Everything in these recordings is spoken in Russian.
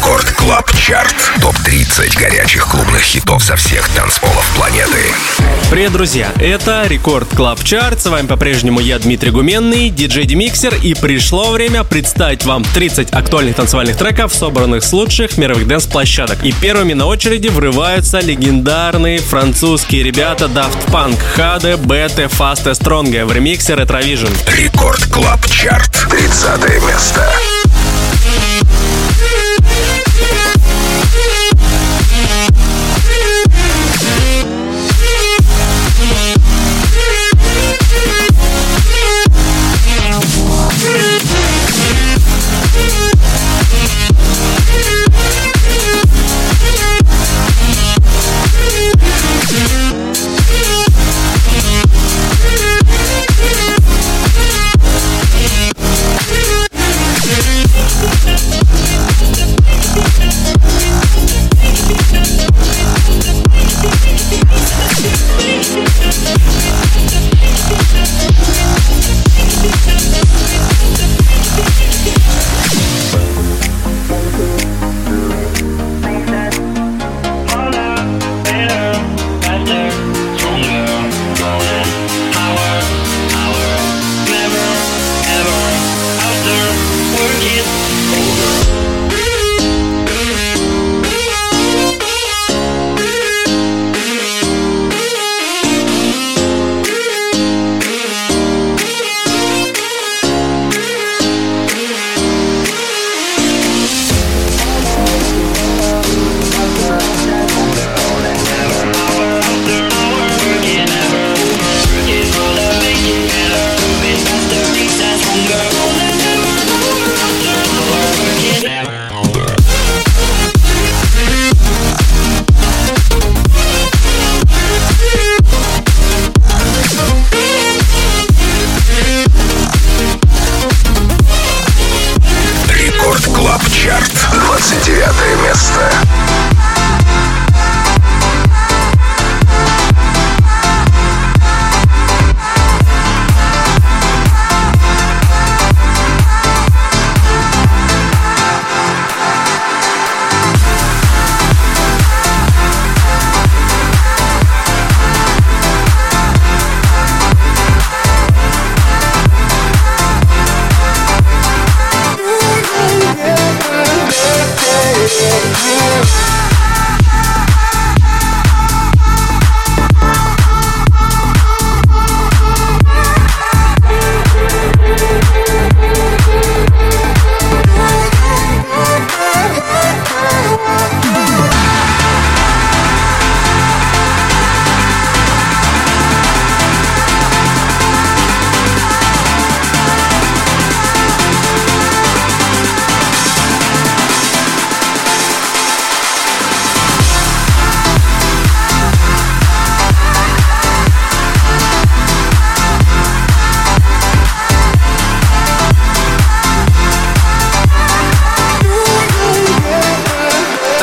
Record Club Chart. Топ-30 горячих клубных хитов со всех танцполов планеты. Привет, друзья! Это Record Club Chart. С вами по-прежнему я, Дмитрий Гуменный, диджей Demixer. И пришло время представить вам 30 актуальных танцевальных треков, собранных с лучших мировых дэнс-площадок. И первыми на очереди врываются легендарные французские ребята Daft Punk, Harder, Better, Faster, Stronger в ремиксе Retrovision. Record Club Chart. 30 место.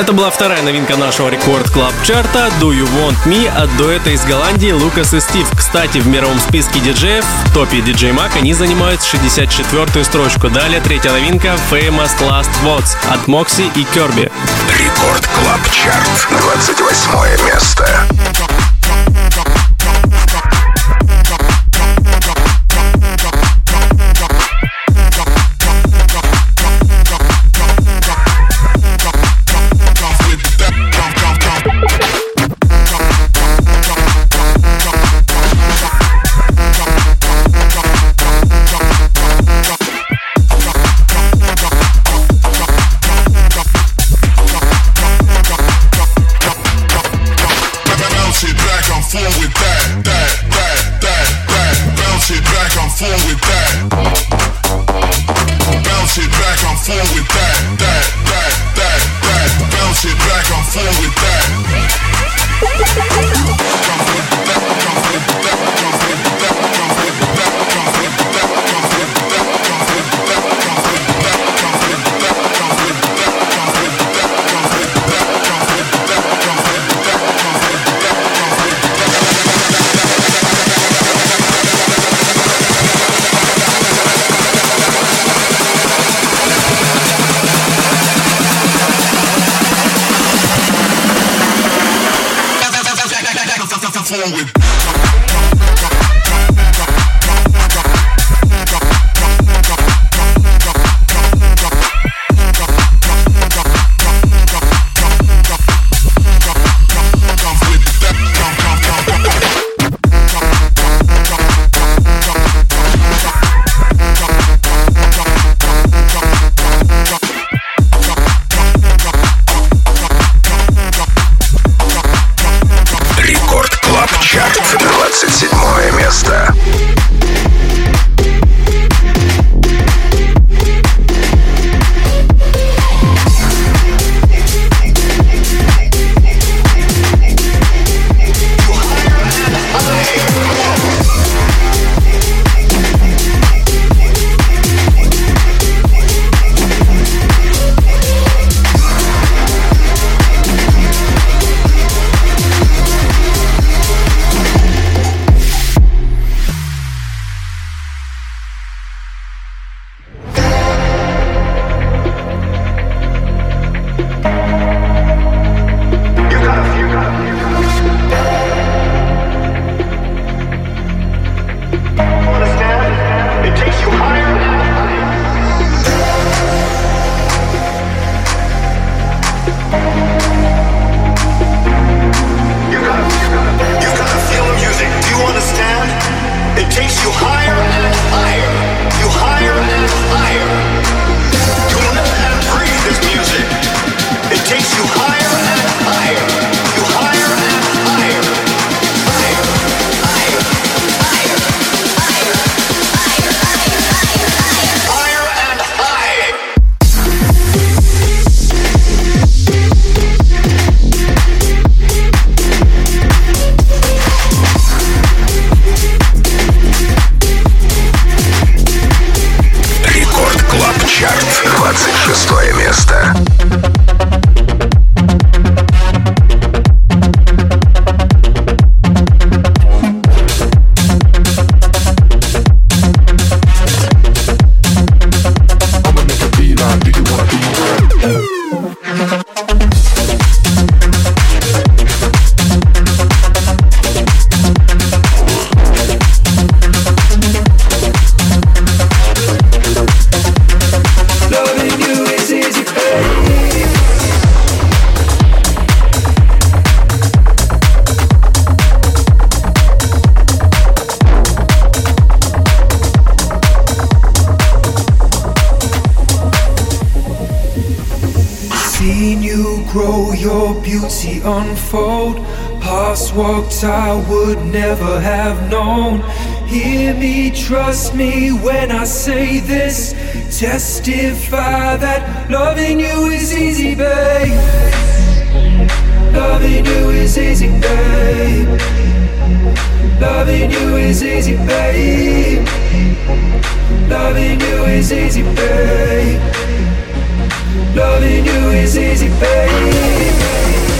Это была вторая новинка нашего Record Club Chart а Do You Want Me от дуэта из Голландии Лукас и Стив. Кстати, в мировом списке диджеев в топе DJ Mag они занимают 64-ю строчку. Далее третья новинка Famous Last Words от Moksi и Керби. Record Club Chart. 28 место. with I would never have known. Hear me, trust me when I say this. Testify that loving you is easy, babe. Loving you is easy, babe. Loving you is easy, babe. Loving you is easy, babe. Loving you is easy, babe.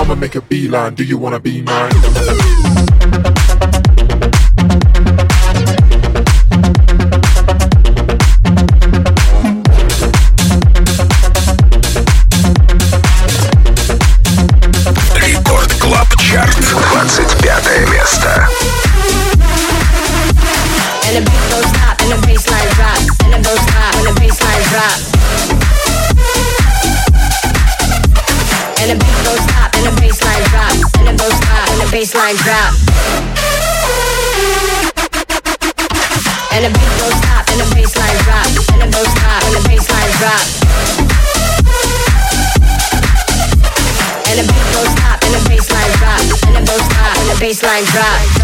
I'ma make a beeline. Do you wanna be mine? Baseline drop. And the beat goes stop, and the baseline drop, and the goes stop, and the baseline drop. And the beat goes stop, and the baseline drop, and the goes stop, and the baseline drop.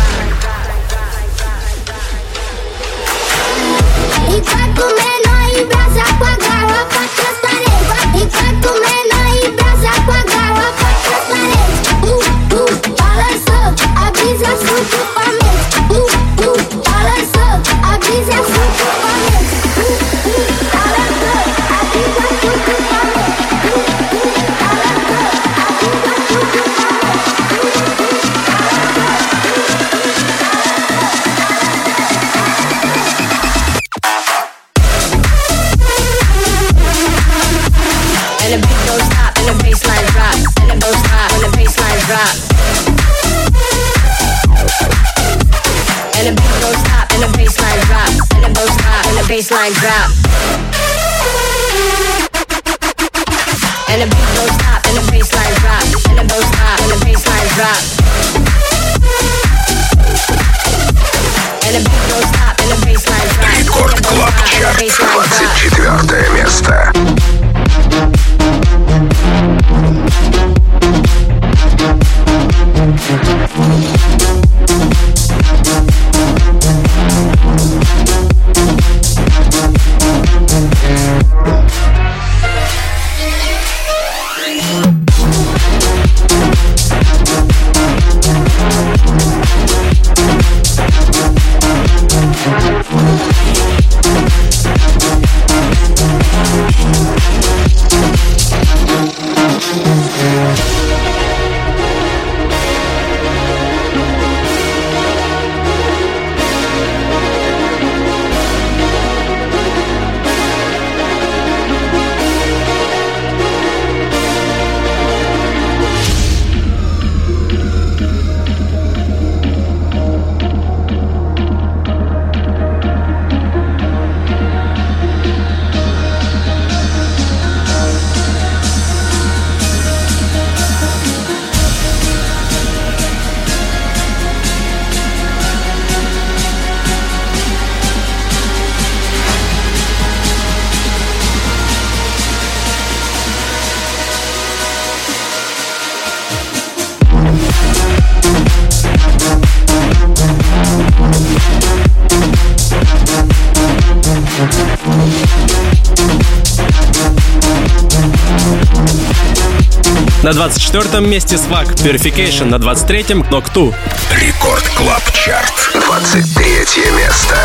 На 24-м месте Swag Purification, на 23-м Knock 2. Рекорд Клаб Чарт, 23 место.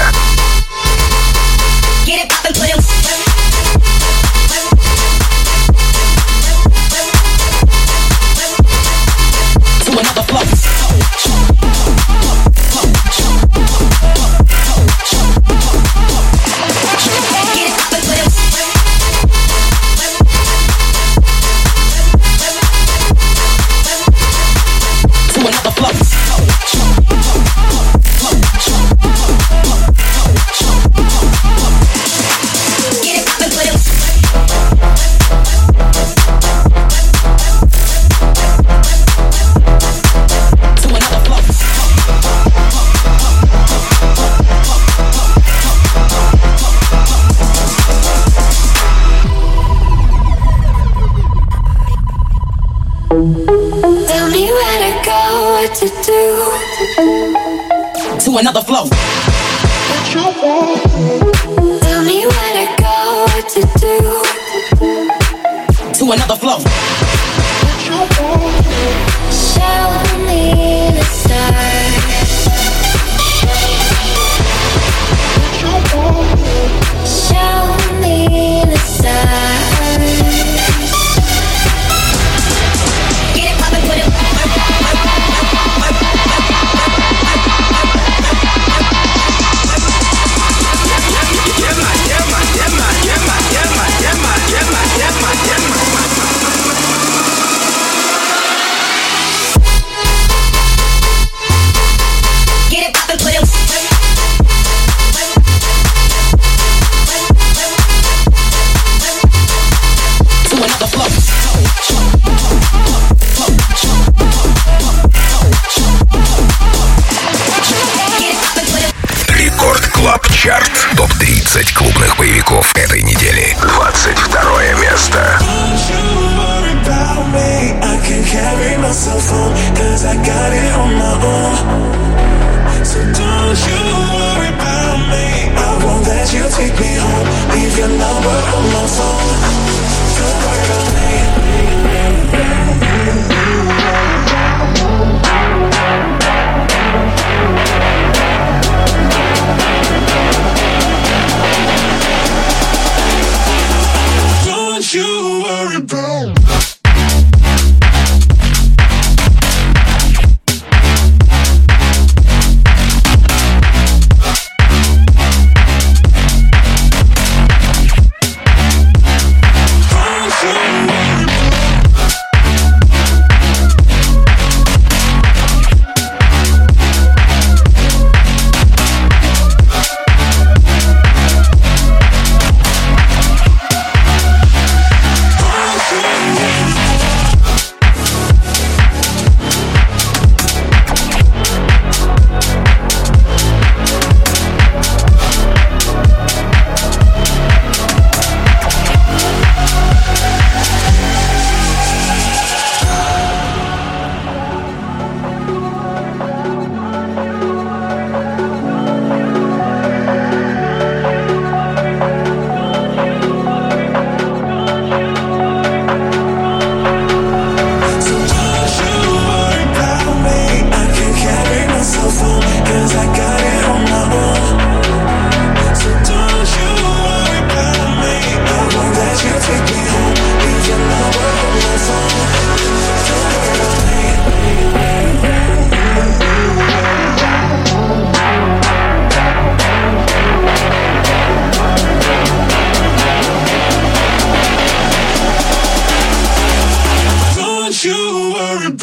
Tell me where to go, what to do. To another flow. Tell me where to go, what to do. To another flow. Shout.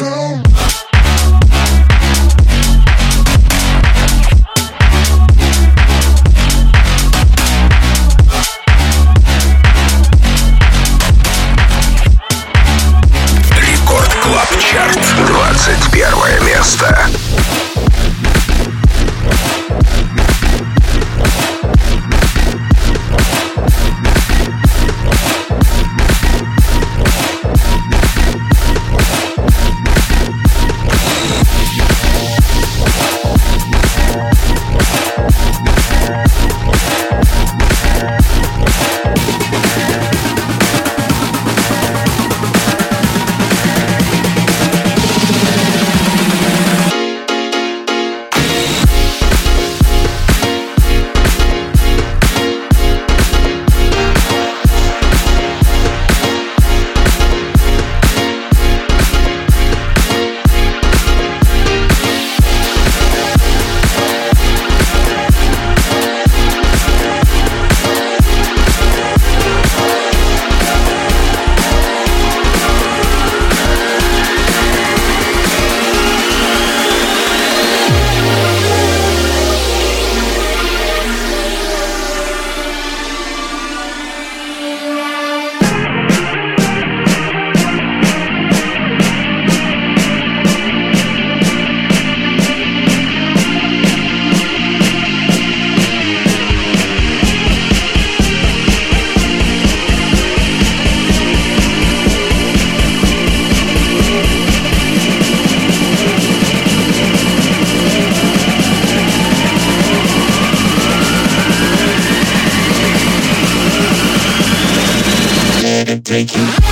Oh. making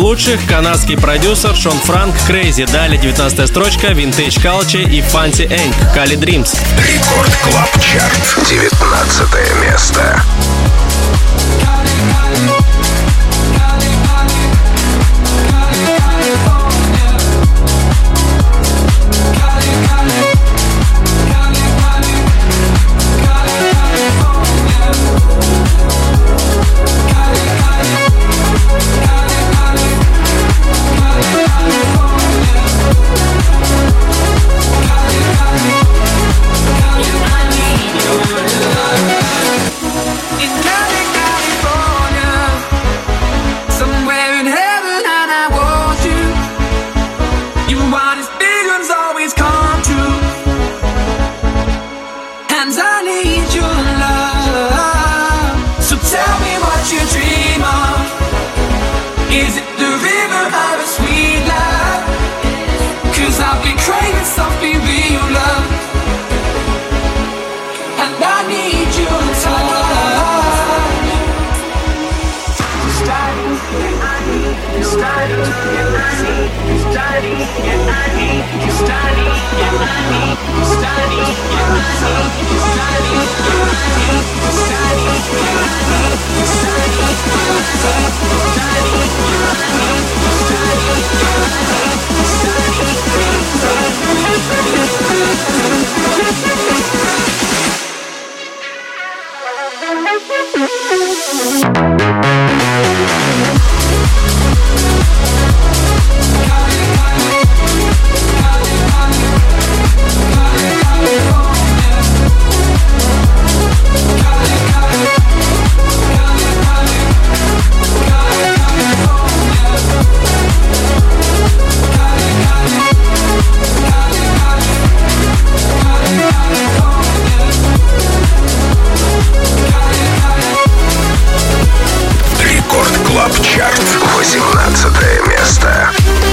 лучших канадский продюсер Shaun Frank Crazy. Далее 19 строчка Vintage Culture и Fancy Inc Cali Dreams. Record Club Chart. 19 место. Come Keep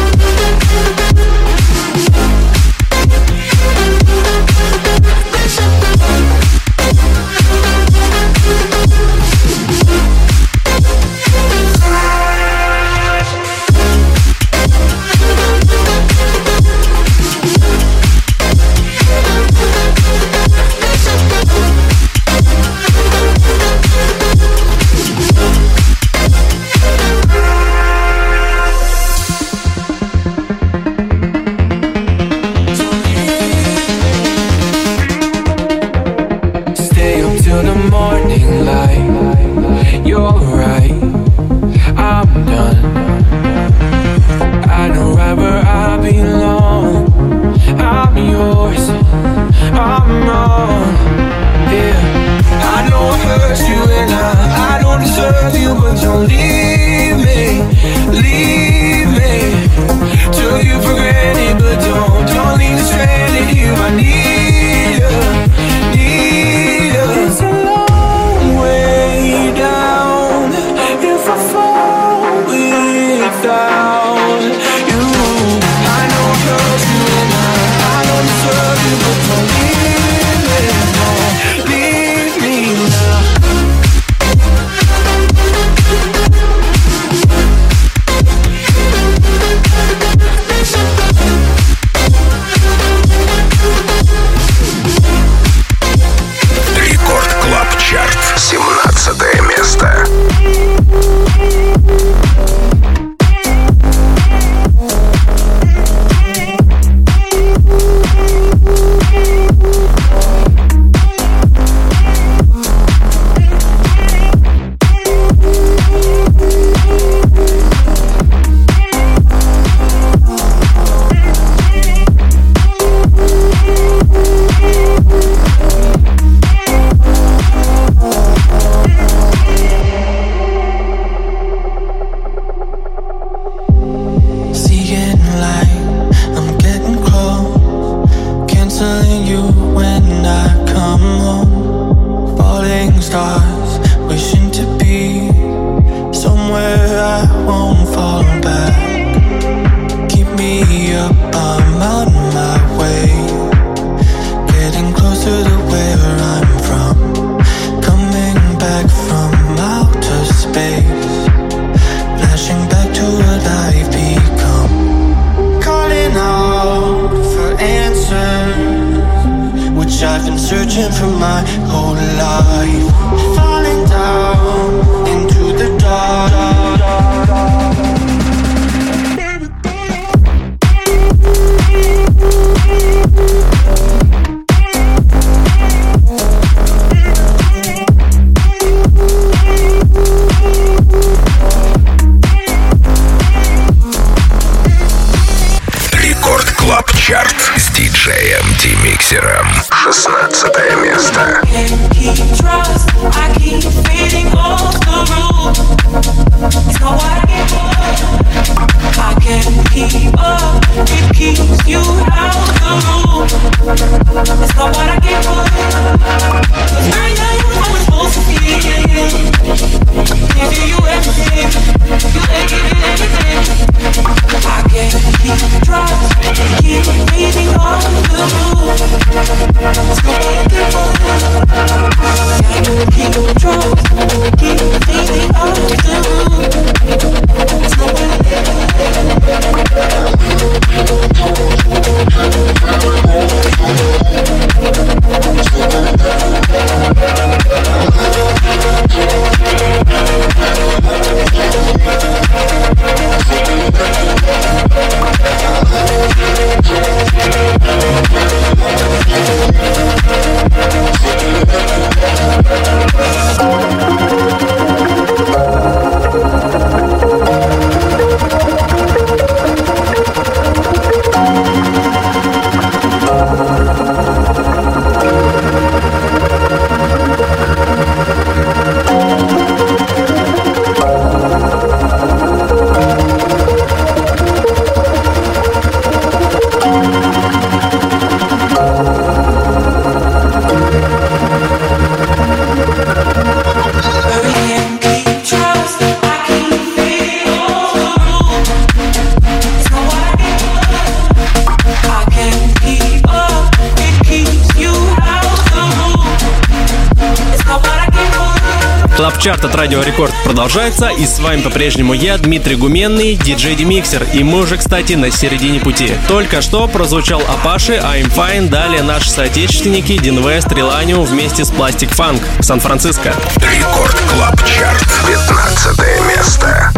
Радио Рекорд продолжается, и с вами по-прежнему я, Дмитрий Гуменный, диджей Demixer, и мы уже, кстати, на середине пути. Только что прозвучал Apashe, I'm Fine, далее наши соотечественники Deen West, Relanium вместе с Plastik Funk, San Francisco. Record Club Chart, 15 место.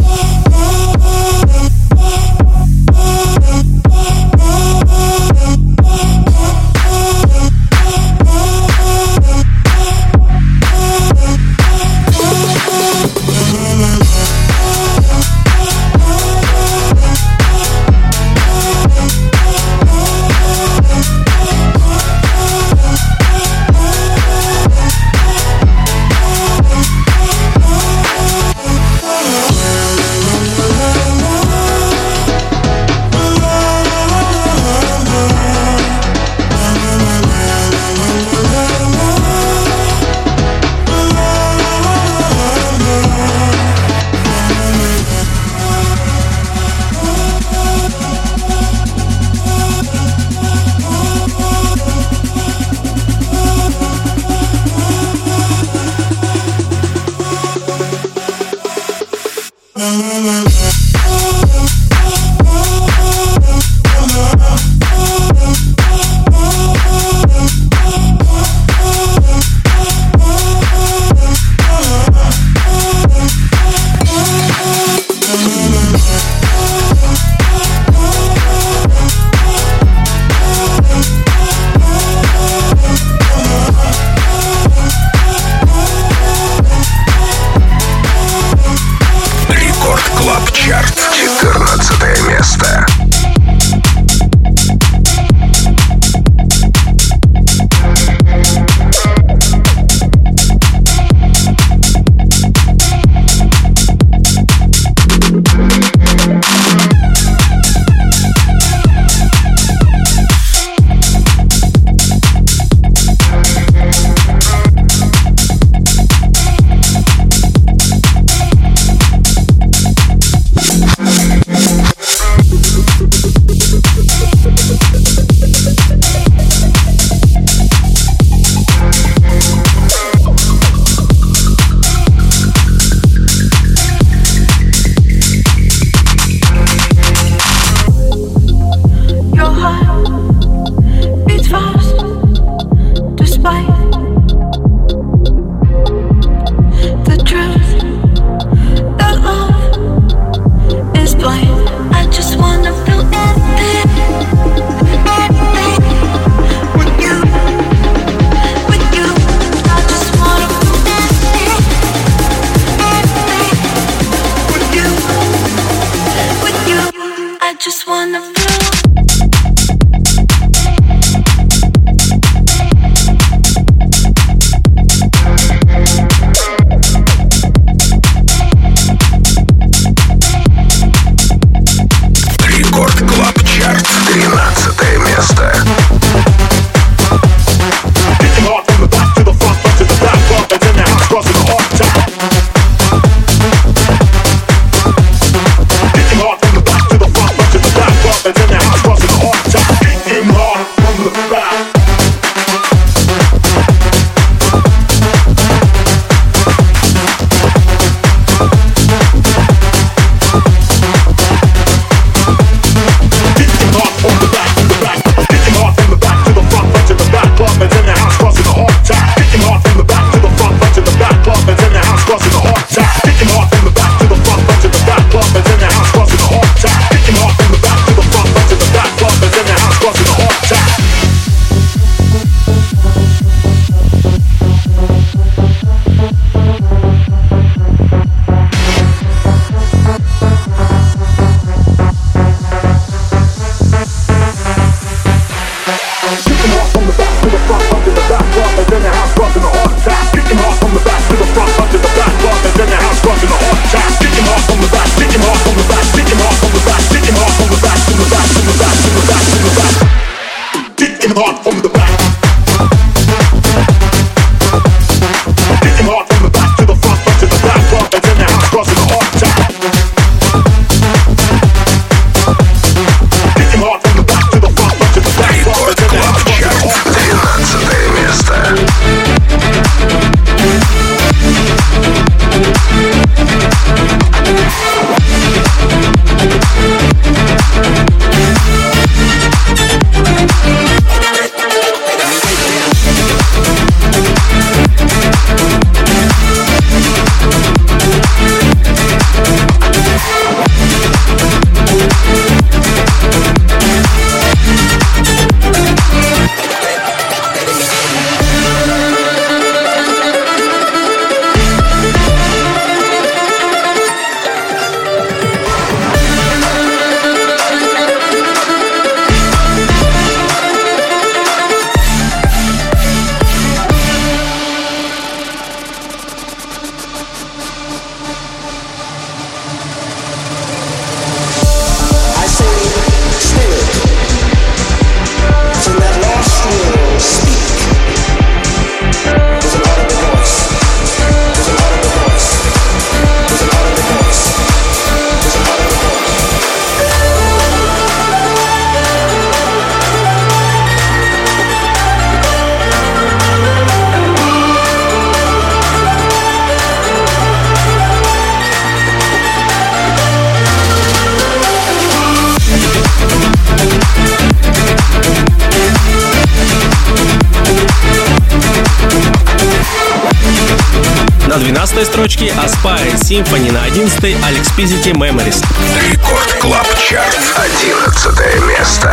Symphony на 11 Алекс Пизити Memories. Рекорд Клаб Чарт, 11 место.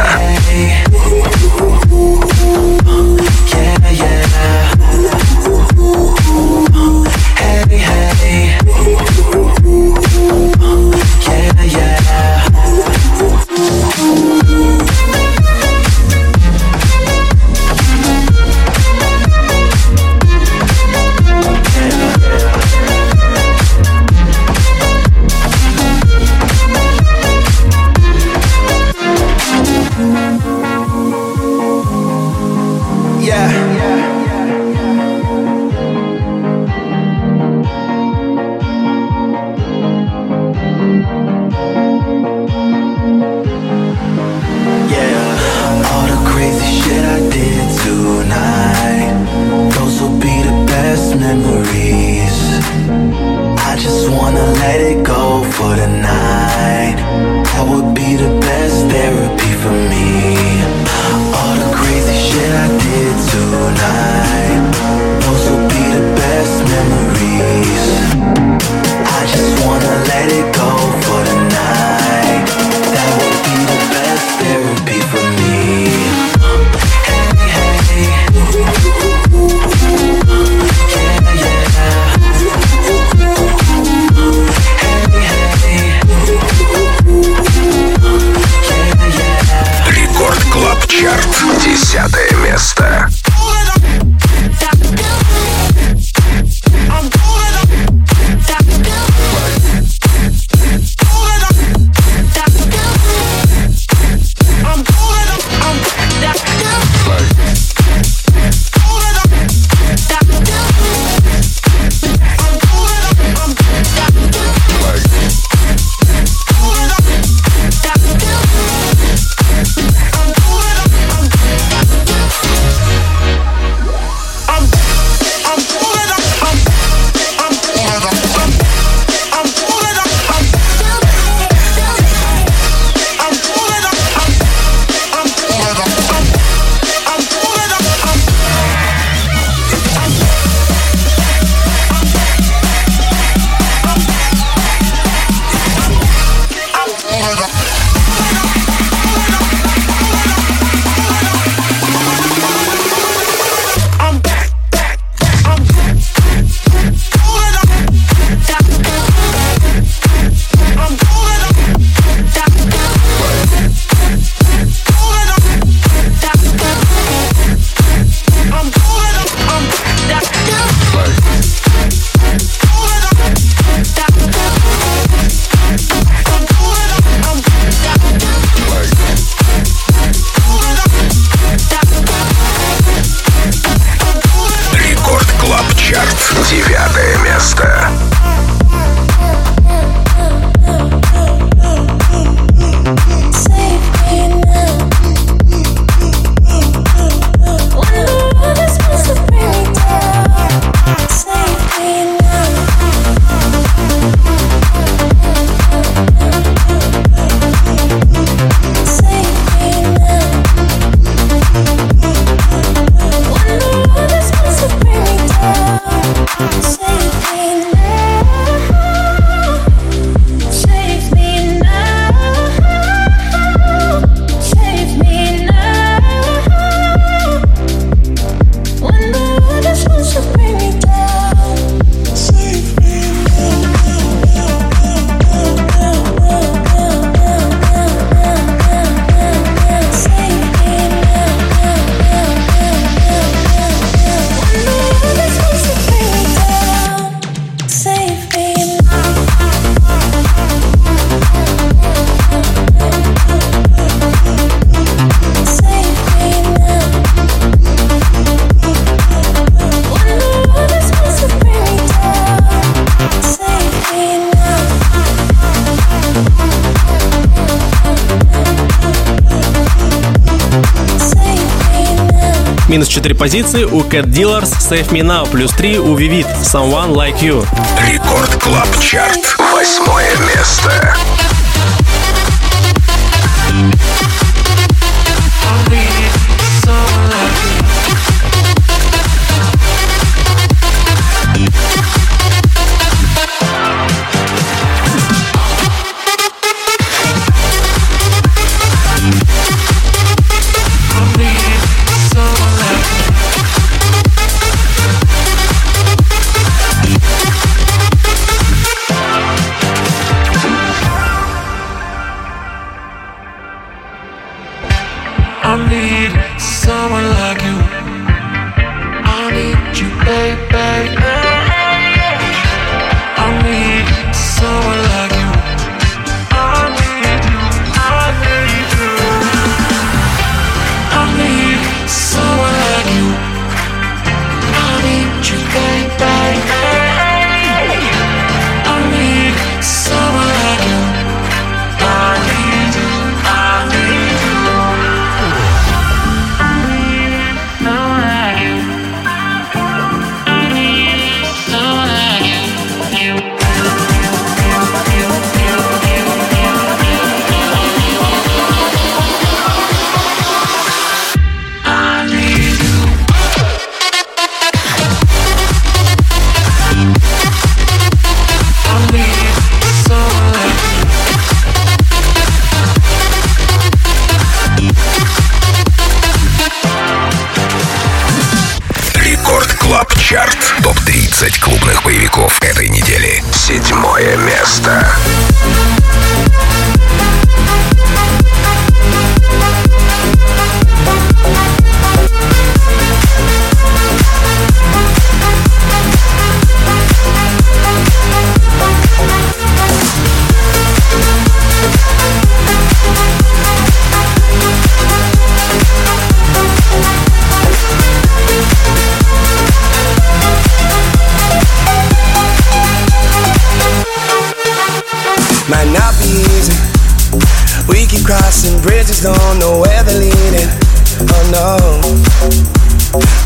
минус 4 позиции у Cat Dealers, Save Me Now, плюс 3 у Vivid, Someone Like You. Record Club Chart, восьмое место.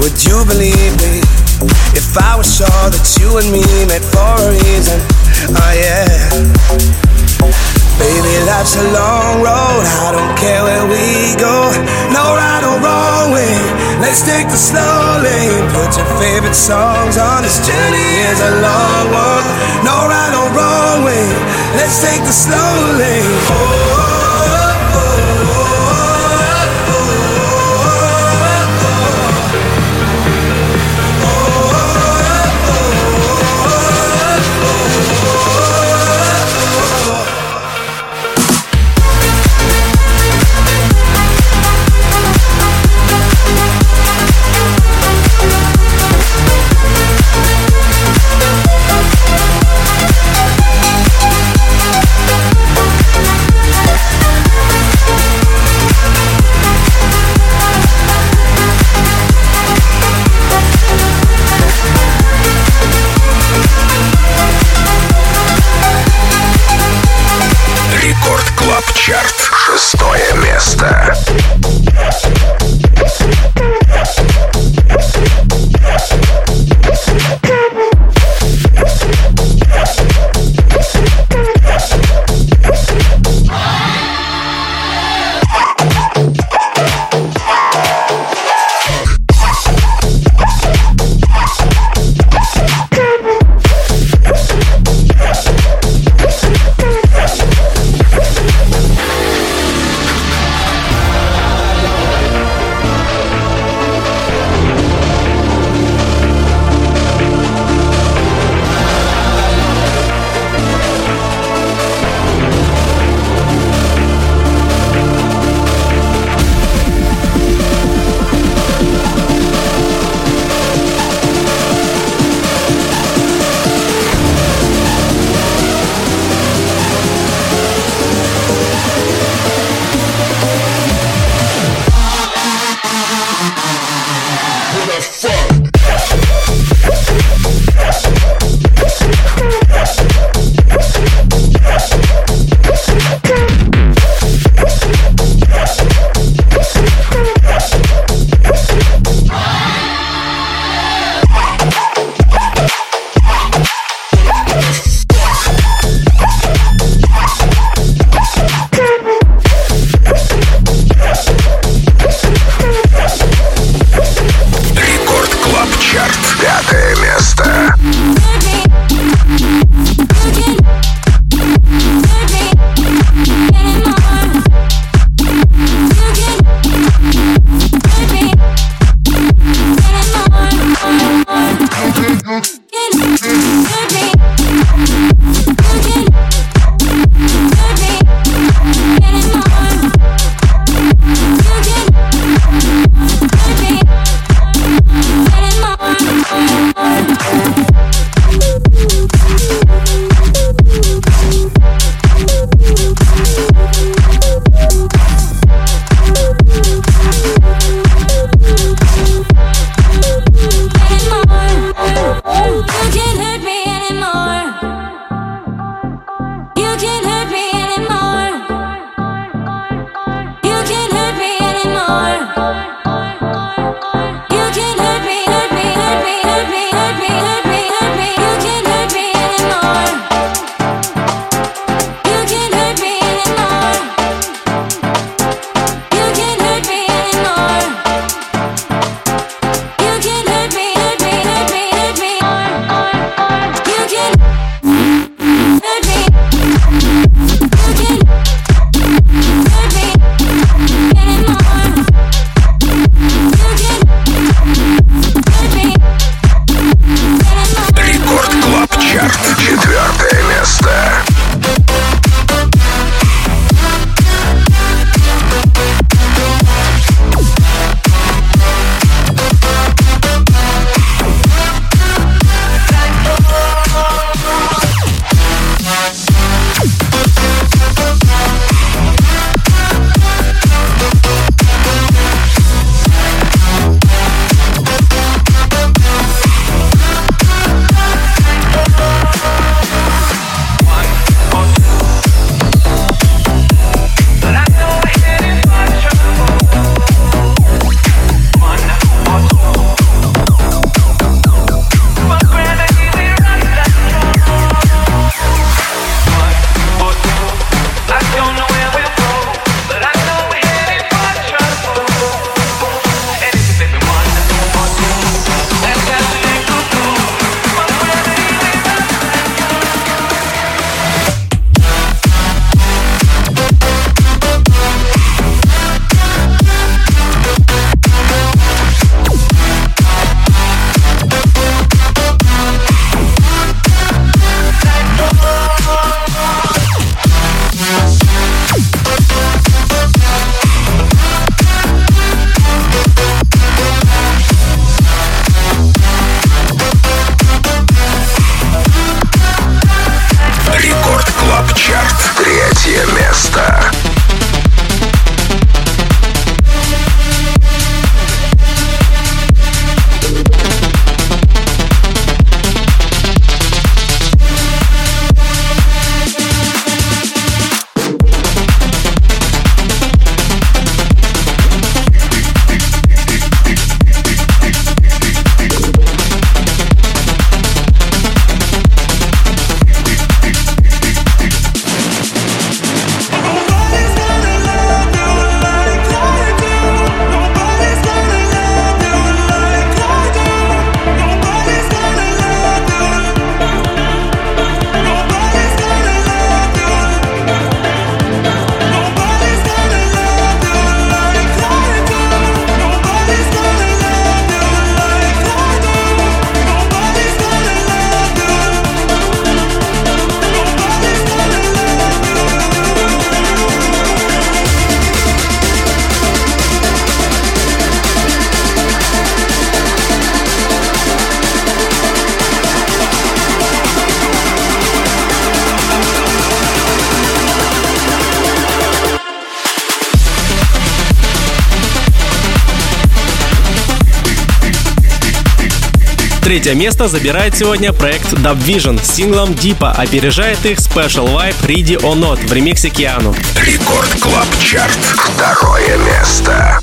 Would you believe me if I was sure that you and me met for a reason? Oh yeah. Baby, life's a long road. I don't care where we go. No right or wrong way. Let's take the slow lane. Put your favorite songs on. This journey is a long one. No right or wrong way. Let's take the slow lane. Oh, oh, oh. Третье место забирает сегодня проект Dub Vision с синглом Deeper. Опережает их Special Vibe Ready or Not в ремиксе Keanu. Record Club Chart. Второе место.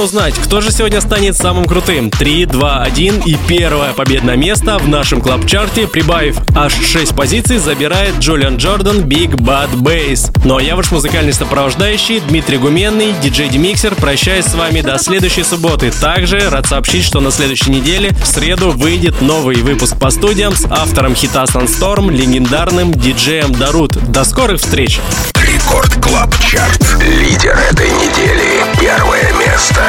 Узнать, кто же сегодня станет самым крутым. 3, 2, 1 и первое победное место в нашем клаб-чарте, прибавив аж 6 позиций, забирает Джулиан Джордан Big Bad Bass. Ну а я ваш музыкальный сопровождающий Дмитрий Гуменный, диджей Демиксер, прощаюсь с вами до следующей субботы. Также рад сообщить, что на следующей неделе в среду выйдет новый выпуск по студиям с автором хита Sunstorm, легендарным диджеем Дарут. До скорых встреч! Record Club Chart. Лидер этой недели. Первое место.